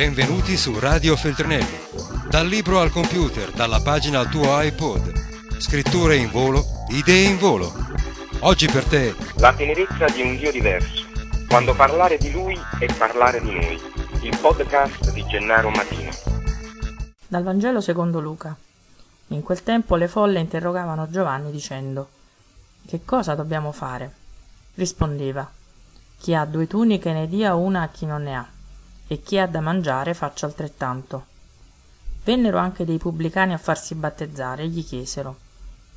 Benvenuti su Radio Feltrinelli. Dal libro al computer, dalla pagina al tuo iPod. Scritture in volo, idee in volo. Oggi per te. La tenerezza di un Dio diverso. Quando parlare di Lui è parlare di noi. Il podcast di Gennaro Matino. Dal Vangelo secondo Luca. In quel tempo le folle interrogavano Giovanni dicendo Che cosa dobbiamo fare? Rispondeva Chi ha due tuniche ne dia una a chi non ne ha e chi ha da mangiare faccia altrettanto. Vennero anche dei pubblicani a farsi battezzare e gli chiesero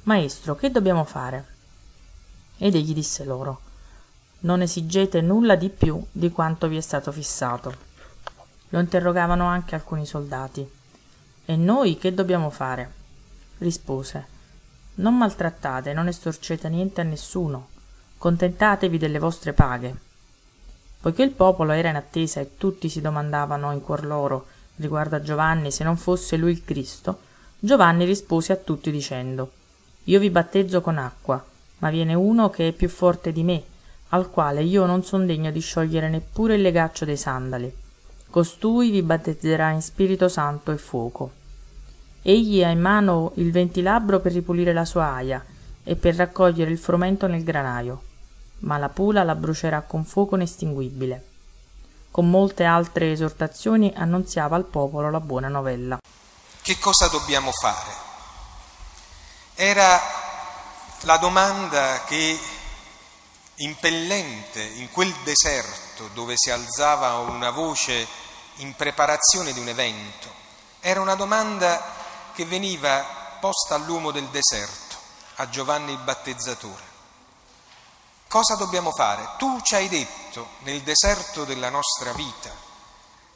Maestro, che dobbiamo fare? Ed egli disse loro Non esigete nulla di più di quanto vi è stato fissato. Lo interrogavano anche alcuni soldati. E noi che dobbiamo fare? Rispose Non maltrattate, non estorcete niente a nessuno, contentatevi delle vostre paghe poiché il popolo era in attesa e tutti si domandavano in cuor loro riguardo a Giovanni se non fosse lui il Cristo, Giovanni rispose a tutti dicendo Io vi battezzo con acqua, ma viene uno che è più forte di me, al quale io non son degno di sciogliere neppure il legaccio dei sandali. Costui vi battezzerà in Spirito Santo e fuoco. Egli ha in mano il ventilabro per ripulire la sua aia e per raccogliere il frumento nel granaio ma la pula la brucerà con fuoco inestinguibile. Con molte altre esortazioni annunziava al popolo la buona novella. Che cosa dobbiamo fare? Era la domanda che impellente in quel deserto dove si alzava una voce in preparazione di un evento, era una domanda che veniva posta all'uomo del deserto, a Giovanni il battezzatore. Cosa dobbiamo fare? Tu ci hai detto nel deserto della nostra vita,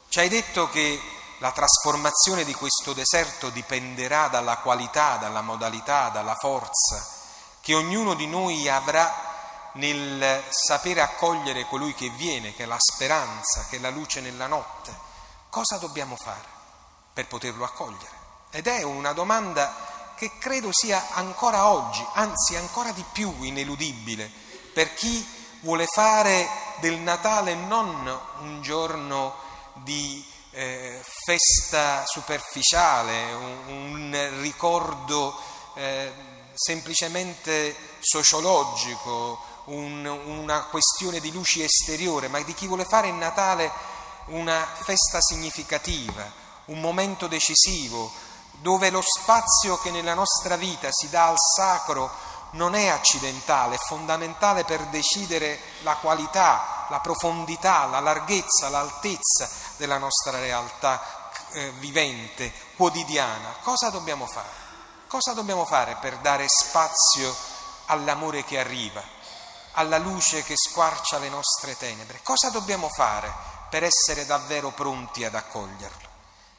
ci hai detto che la trasformazione di questo deserto dipenderà dalla qualità, dalla modalità, dalla forza che ognuno di noi avrà nel sapere accogliere colui che viene, che è la speranza, che è la luce nella notte. Cosa dobbiamo fare per poterlo accogliere? Ed è una domanda che credo sia ancora oggi, anzi ancora di più ineludibile per chi vuole fare del Natale non un giorno di eh, festa superficiale, un, un ricordo eh, semplicemente sociologico, un, una questione di luci esteriore, ma di chi vuole fare il Natale una festa significativa, un momento decisivo, dove lo spazio che nella nostra vita si dà al sacro non è accidentale, è fondamentale per decidere la qualità, la profondità, la larghezza, l'altezza della nostra realtà eh, vivente, quotidiana. Cosa dobbiamo fare? Cosa dobbiamo fare per dare spazio all'amore che arriva, alla luce che squarcia le nostre tenebre? Cosa dobbiamo fare per essere davvero pronti ad accoglierlo?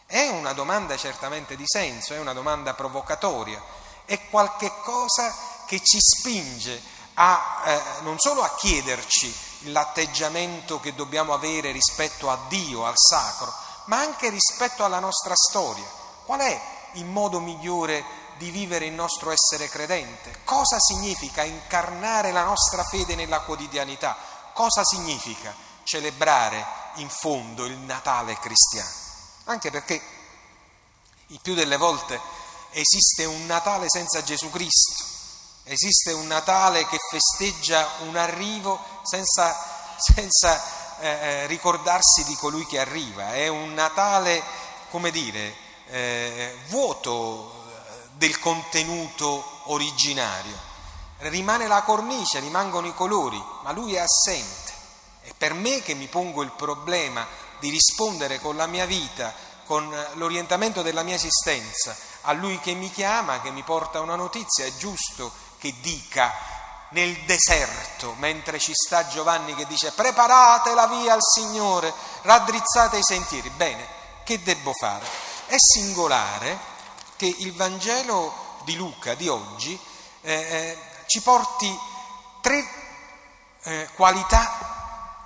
È una domanda certamente di senso, è una domanda provocatoria, è qualche cosa che ci spinge a, eh, non solo a chiederci l'atteggiamento che dobbiamo avere rispetto a Dio, al sacro, ma anche rispetto alla nostra storia. Qual è il modo migliore di vivere il nostro essere credente? Cosa significa incarnare la nostra fede nella quotidianità? Cosa significa celebrare in fondo il Natale cristiano? Anche perché il più delle volte esiste un Natale senza Gesù Cristo Esiste un Natale che festeggia un arrivo senza, senza eh, eh, ricordarsi di colui che arriva, è un Natale, come dire, eh, vuoto del contenuto originario. Rimane la cornice, rimangono i colori, ma lui è assente. È per me che mi pongo il problema di rispondere con la mia vita, con l'orientamento della mia esistenza, a lui che mi chiama, che mi porta una notizia, è giusto che dica nel deserto, mentre ci sta Giovanni che dice preparate la via al Signore, raddrizzate i sentieri. Bene, che devo fare? È singolare che il Vangelo di Luca di oggi eh, eh, ci porti tre eh, qualità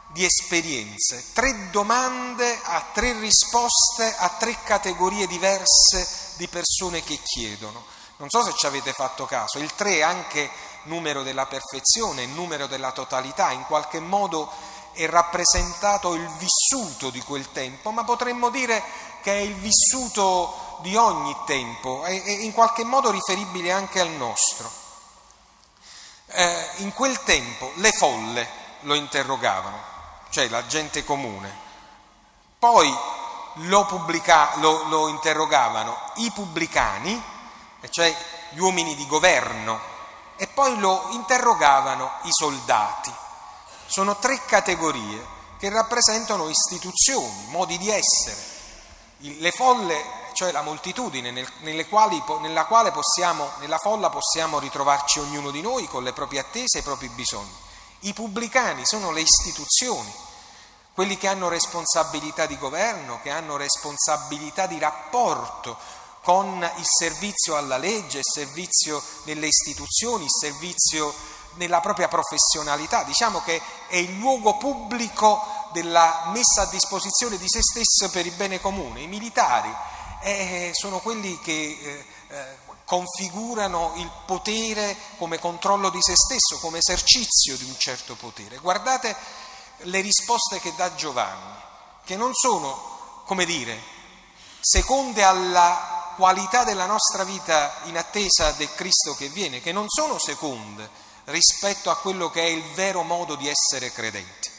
di esperienze, tre domande a tre risposte a tre categorie diverse di persone che chiedono. Non so se ci avete fatto caso, il 3 è anche numero della perfezione, numero della totalità, in qualche modo è rappresentato il vissuto di quel tempo, ma potremmo dire che è il vissuto di ogni tempo, è, in qualche modo riferibile anche al nostro. Eh, in quel tempo le folle lo interrogavano, cioè la gente comune. Poi lo, pubblica, lo, lo interrogavano i pubblicani, cioè gli uomini di governo, e poi lo interrogavano i soldati. Sono tre categorie che rappresentano istituzioni, modi di essere. Le folle, cioè la moltitudine nel, quali, nella quale possiamo, nella folla possiamo ritrovarci ognuno di noi con le proprie attese e i propri bisogni. I pubblicani sono le istituzioni, quelli che hanno responsabilità di governo, che hanno responsabilità di rapporto con il servizio alla legge, il servizio nelle istituzioni, il servizio nella propria professionalità. Diciamo che è il luogo pubblico della messa a disposizione di se stesso per il bene comune. I militari eh, sono quelli che eh, eh, configurano il potere come controllo di se stesso, come esercizio di un certo potere. Guardate le risposte che dà Giovanni, che non sono, come dire, seconde alla qualità della nostra vita in attesa del Cristo che viene, che non sono seconde rispetto a quello che è il vero modo di essere credenti.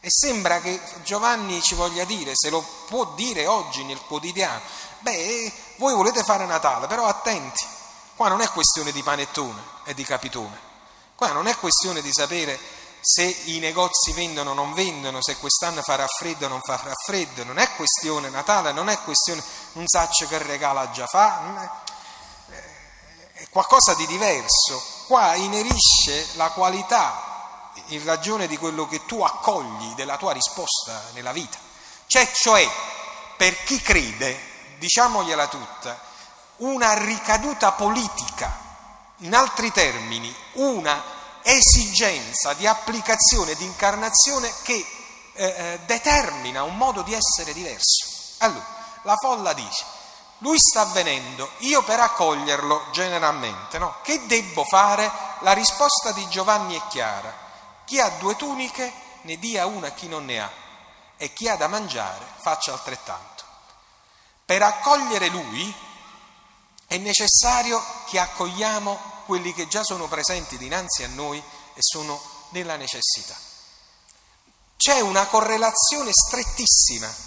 E sembra che Giovanni ci voglia dire, se lo può dire oggi nel quotidiano, beh, voi volete fare Natale, però attenti, qua non è questione di panettone e di capitone, qua non è questione di sapere se i negozi vendono o non vendono, se quest'anno farà freddo o non farà freddo, non è questione Natale, non è questione un saccio che regala già fa, è qualcosa di diverso. Qua inerisce la qualità in ragione di quello che tu accogli della tua risposta nella vita. C'è cioè, per chi crede, diciamogliela tutta, una ricaduta politica, in altri termini, una esigenza di applicazione, di incarnazione che eh, eh, determina un modo di essere diverso. Allora, la folla dice, lui sta venendo, io per accoglierlo generalmente, no? Che debbo fare? La risposta di Giovanni è chiara. Chi ha due tuniche ne dia una a chi non ne ha e chi ha da mangiare faccia altrettanto. Per accogliere lui è necessario che accogliamo quelli che già sono presenti dinanzi a noi e sono nella necessità. C'è una correlazione strettissima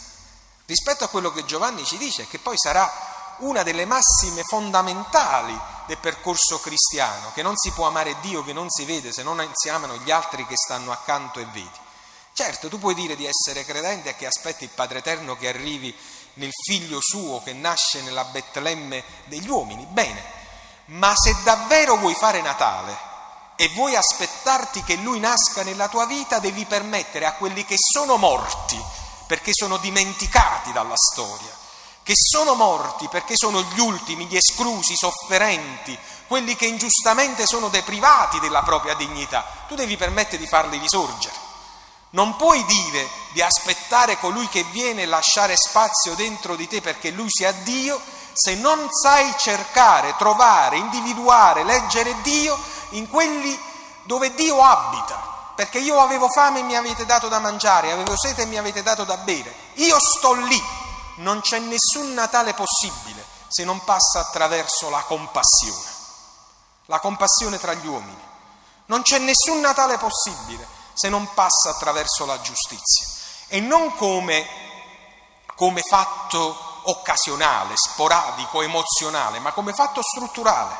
rispetto a quello che Giovanni ci dice, che poi sarà una delle massime fondamentali del percorso cristiano, che non si può amare Dio che non si vede se non si amano gli altri che stanno accanto e vedi. Certo, tu puoi dire di essere credente e che aspetti il Padre Eterno che arrivi nel figlio suo che nasce nella Betlemme degli uomini, bene, ma se davvero vuoi fare Natale e vuoi aspettarti che lui nasca nella tua vita, devi permettere a quelli che sono morti, perché sono dimenticati dalla storia, che sono morti perché sono gli ultimi, gli esclusi, i sofferenti, quelli che ingiustamente sono deprivati della propria dignità, tu devi permettere di farli risorgere. Non puoi dire di aspettare colui che viene e lasciare spazio dentro di te perché lui sia Dio se non sai cercare, trovare, individuare, leggere Dio in quelli dove Dio abita. Perché io avevo fame e mi avete dato da mangiare, avevo sete e mi avete dato da bere. Io sto lì. Non c'è nessun Natale possibile se non passa attraverso la compassione. La compassione tra gli uomini. Non c'è nessun Natale possibile se non passa attraverso la giustizia. E non come, come fatto occasionale, sporadico, emozionale, ma come fatto strutturale.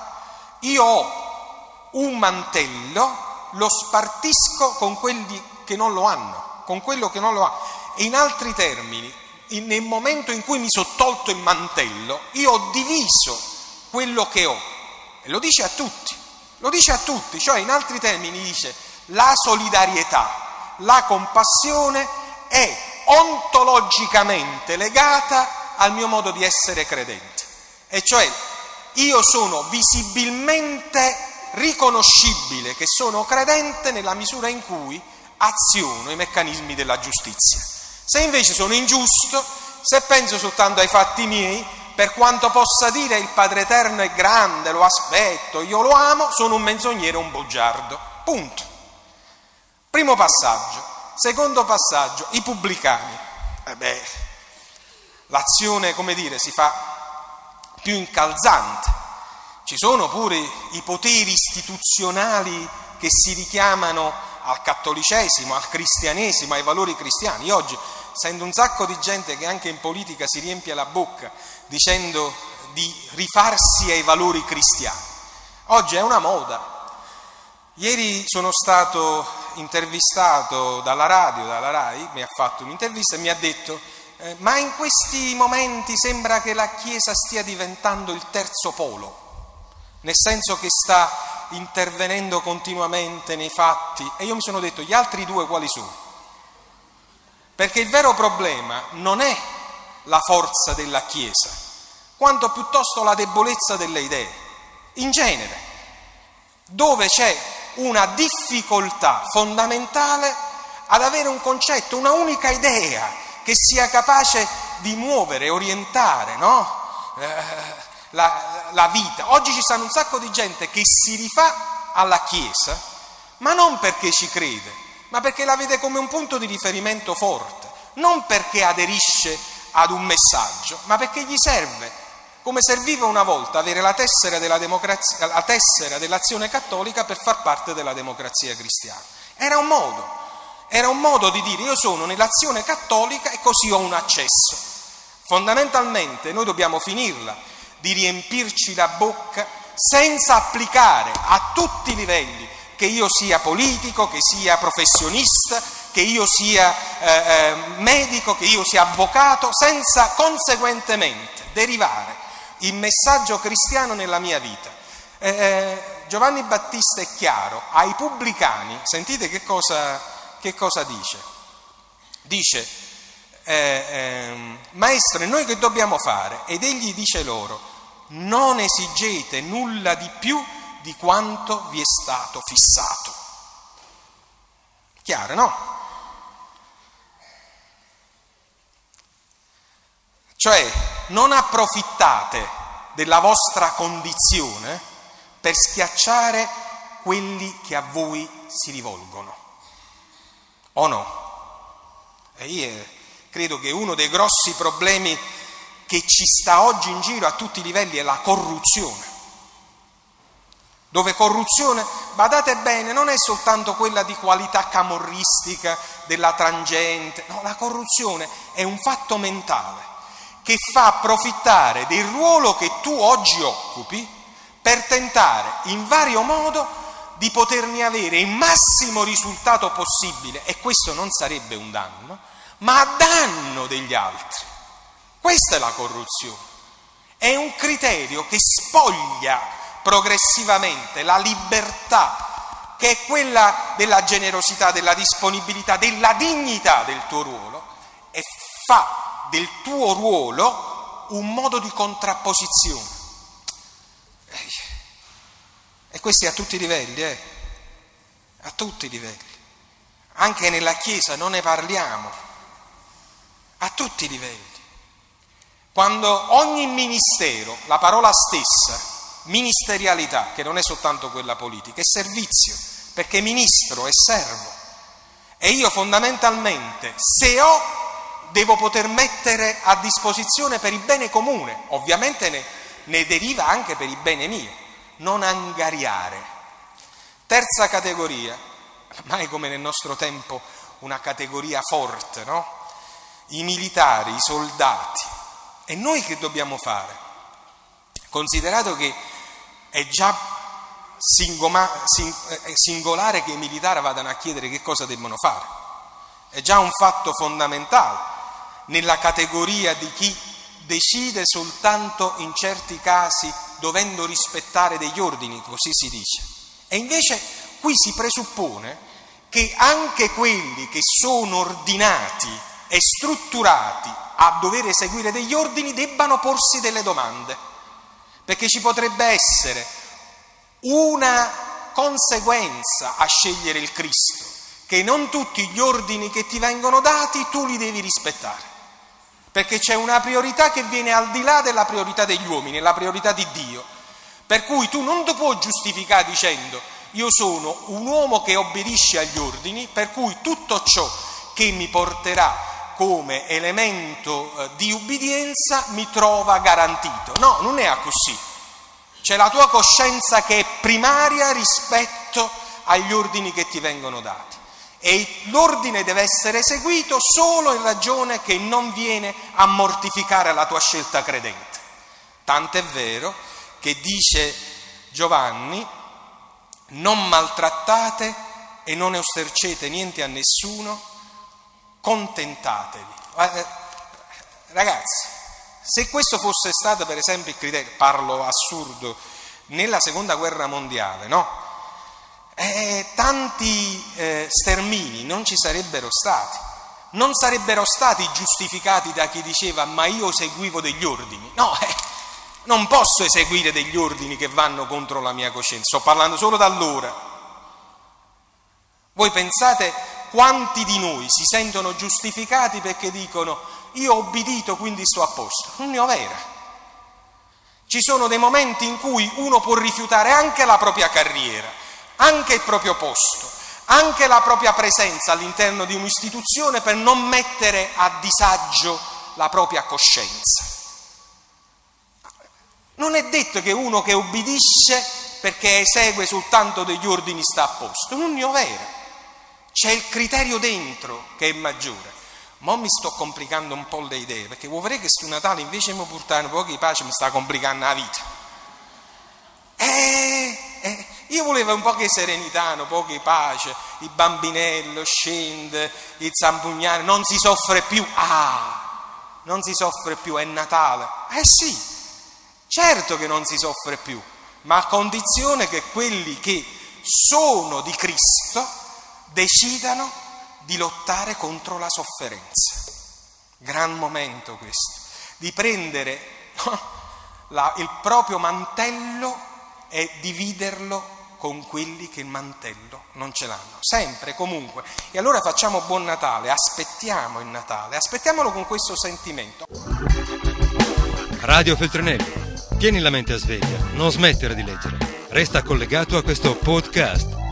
Io ho un mantello, lo spartisco con quelli che non lo hanno, con quello che non lo ha. In altri termini, nel momento in cui mi sono tolto il mantello, io ho diviso quello che ho. E lo dice a tutti, lo dice a tutti, cioè in altri termini dice la solidarietà, la compassione è ontologicamente legata al mio modo di essere credente. E cioè io sono visibilmente riconoscibile che sono credente nella misura in cui aziono i meccanismi della giustizia. Se invece sono ingiusto, se penso soltanto ai fatti miei, per quanto possa dire il Padre Eterno è grande, lo aspetto, io lo amo, sono un menzognero, un bugiardo. Punto. Primo passaggio. Secondo passaggio, i pubblicani. Eh beh, l'azione, come dire, si fa più incalzante. Ci sono pure i poteri istituzionali che si richiamano al cattolicesimo, al cristianesimo, ai valori cristiani. Io oggi sento un sacco di gente che anche in politica si riempie la bocca dicendo di rifarsi ai valori cristiani. Oggi è una moda. Ieri sono stato intervistato dalla radio, dalla RAI, mi ha fatto un'intervista e mi ha detto eh, ma in questi momenti sembra che la Chiesa stia diventando il terzo polo, nel senso che sta intervenendo continuamente nei fatti e io mi sono detto gli altri due quali sono? Perché il vero problema non è la forza della Chiesa, quanto piuttosto la debolezza delle idee, in genere, dove c'è una difficoltà fondamentale ad avere un concetto, una unica idea che sia capace di muovere, orientare no? eh, la, la vita. Oggi ci stanno un sacco di gente che si rifà alla Chiesa, ma non perché ci crede, ma perché la vede come un punto di riferimento forte, non perché aderisce ad un messaggio, ma perché gli serve, come serviva una volta avere la tessera, la tessera dell'azione cattolica per far parte della democrazia cristiana. Era un modo, era un modo di dire io sono nell'azione cattolica e così ho un accesso. Fondamentalmente noi dobbiamo finirla di riempirci la bocca senza applicare a tutti i livelli che io sia politico, che sia professionista, che io sia eh, eh, medico, che io sia avvocato, senza conseguentemente derivare il messaggio cristiano nella mia vita. Eh, eh Giovanni Battista è chiaro, ai pubblicani, sentite che cosa, che cosa dice? Dice, eh, eh, maestro, noi che dobbiamo fare? Ed egli dice loro, non esigete nulla di più di quanto vi è stato fissato. Chiaro, no? Cioè, non approfittate della vostra condizione per schiacciare quelli che a voi si rivolgono. O no? E io credo che uno dei grossi problemi che ci sta oggi in giro a tutti i livelli è la corruzione. Dove corruzione, badate bene, non è soltanto quella di qualità camorristica della tangente, no, la corruzione è un fatto mentale che fa approfittare del ruolo che tu oggi occupi per tentare in vario modo di poterne avere il massimo risultato possibile, e questo non sarebbe un danno, ma a danno degli altri. Questa è la corruzione. È un criterio che spoglia progressivamente la libertà, che è quella della generosità, della disponibilità, della dignità del tuo ruolo, e fa del tuo ruolo un modo di contrapposizione. E questi a tutti i livelli, eh? A tutti i livelli. Anche nella Chiesa non ne parliamo. A tutti i livelli. Quando ogni ministero, la parola stessa, ministerialità, che non è soltanto quella politica, è servizio, perché ministro è servo. E io fondamentalmente, se ho, devo poter mettere a disposizione per il bene comune, ovviamente ne, ne deriva anche per il bene mio, non angariare. Terza categoria, mai come nel nostro tempo una categoria forte, no? I militari, i soldati. E noi che dobbiamo fare? Considerato che è già singolare che i militari vadano a chiedere che cosa debbono fare. È già un fatto fondamentale nella categoria di chi decide soltanto in certi casi dovendo rispettare degli ordini, così si dice. E invece qui si presuppone che anche quelli che sono ordinati e strutturati a dover eseguire degli ordini debbano porsi delle domande. Perché ci potrebbe essere una conseguenza a scegliere il Cristo, che non tutti gli ordini che ti vengono dati tu li devi rispettare, perché c'è una priorità che viene al di là della priorità degli uomini, la priorità di Dio, per cui tu non ti puoi giustificare dicendo io sono un uomo che obbedisce agli ordini, per cui tutto ciò che mi porterà come elemento eh, di ubbidienza mi trova garantito. No, non è così. C'è la tua coscienza che è primaria rispetto agli ordini che ti vengono dati e l'ordine deve essere eseguito solo in ragione che non viene a mortificare la tua scelta credente. Tant'è vero che dice Giovanni, non maltrattate e non ostercete niente a nessuno, contentatevi. Ragazzi, se questo fosse stato per esempio il criterio, parlo assurdo, nella seconda guerra mondiale, no? Eh, tanti eh, stermini non ci sarebbero stati, non sarebbero stati giustificati da chi diceva ma io seguivo degli ordini. No, eh, non posso eseguire degli ordini che vanno contro la mia coscienza, sto parlando solo da allora. Voi pensate quanti di noi si sentono giustificati perché dicono io ho obbedito quindi sto a posto. Non ne ho vera. Ci sono dei momenti in cui uno può rifiutare anche la propria carriera, anche il proprio posto, anche la propria presenza all'interno di un'istituzione per non mettere a disagio la propria coscienza. Non è detto che uno che obbedisce perché esegue soltanto degli ordini sta a posto, non ne ho vera. C'è il criterio dentro che è maggiore. Ma mi sto complicando un po' le idee, perché vedere che sto Natale invece mi portare un po' di pace mi sta complicando la vita. Eh, eh, io volevo un po' di serenità, un po' di pace, il bambinello scende, il zampugnare, non si soffre più. Ah, non si soffre più, è Natale. Eh sì, certo che non si soffre più, ma a condizione che quelli che sono di Cristo decidano di lottare contro la sofferenza. Gran momento questo, di prendere la, il proprio mantello e dividerlo con quelli che il mantello non ce l'hanno, sempre, comunque. E allora facciamo buon Natale, aspettiamo il Natale, aspettiamolo con questo sentimento. Radio Feltrinelli, tieni la mente a sveglia, non smettere di leggere, resta collegato a questo podcast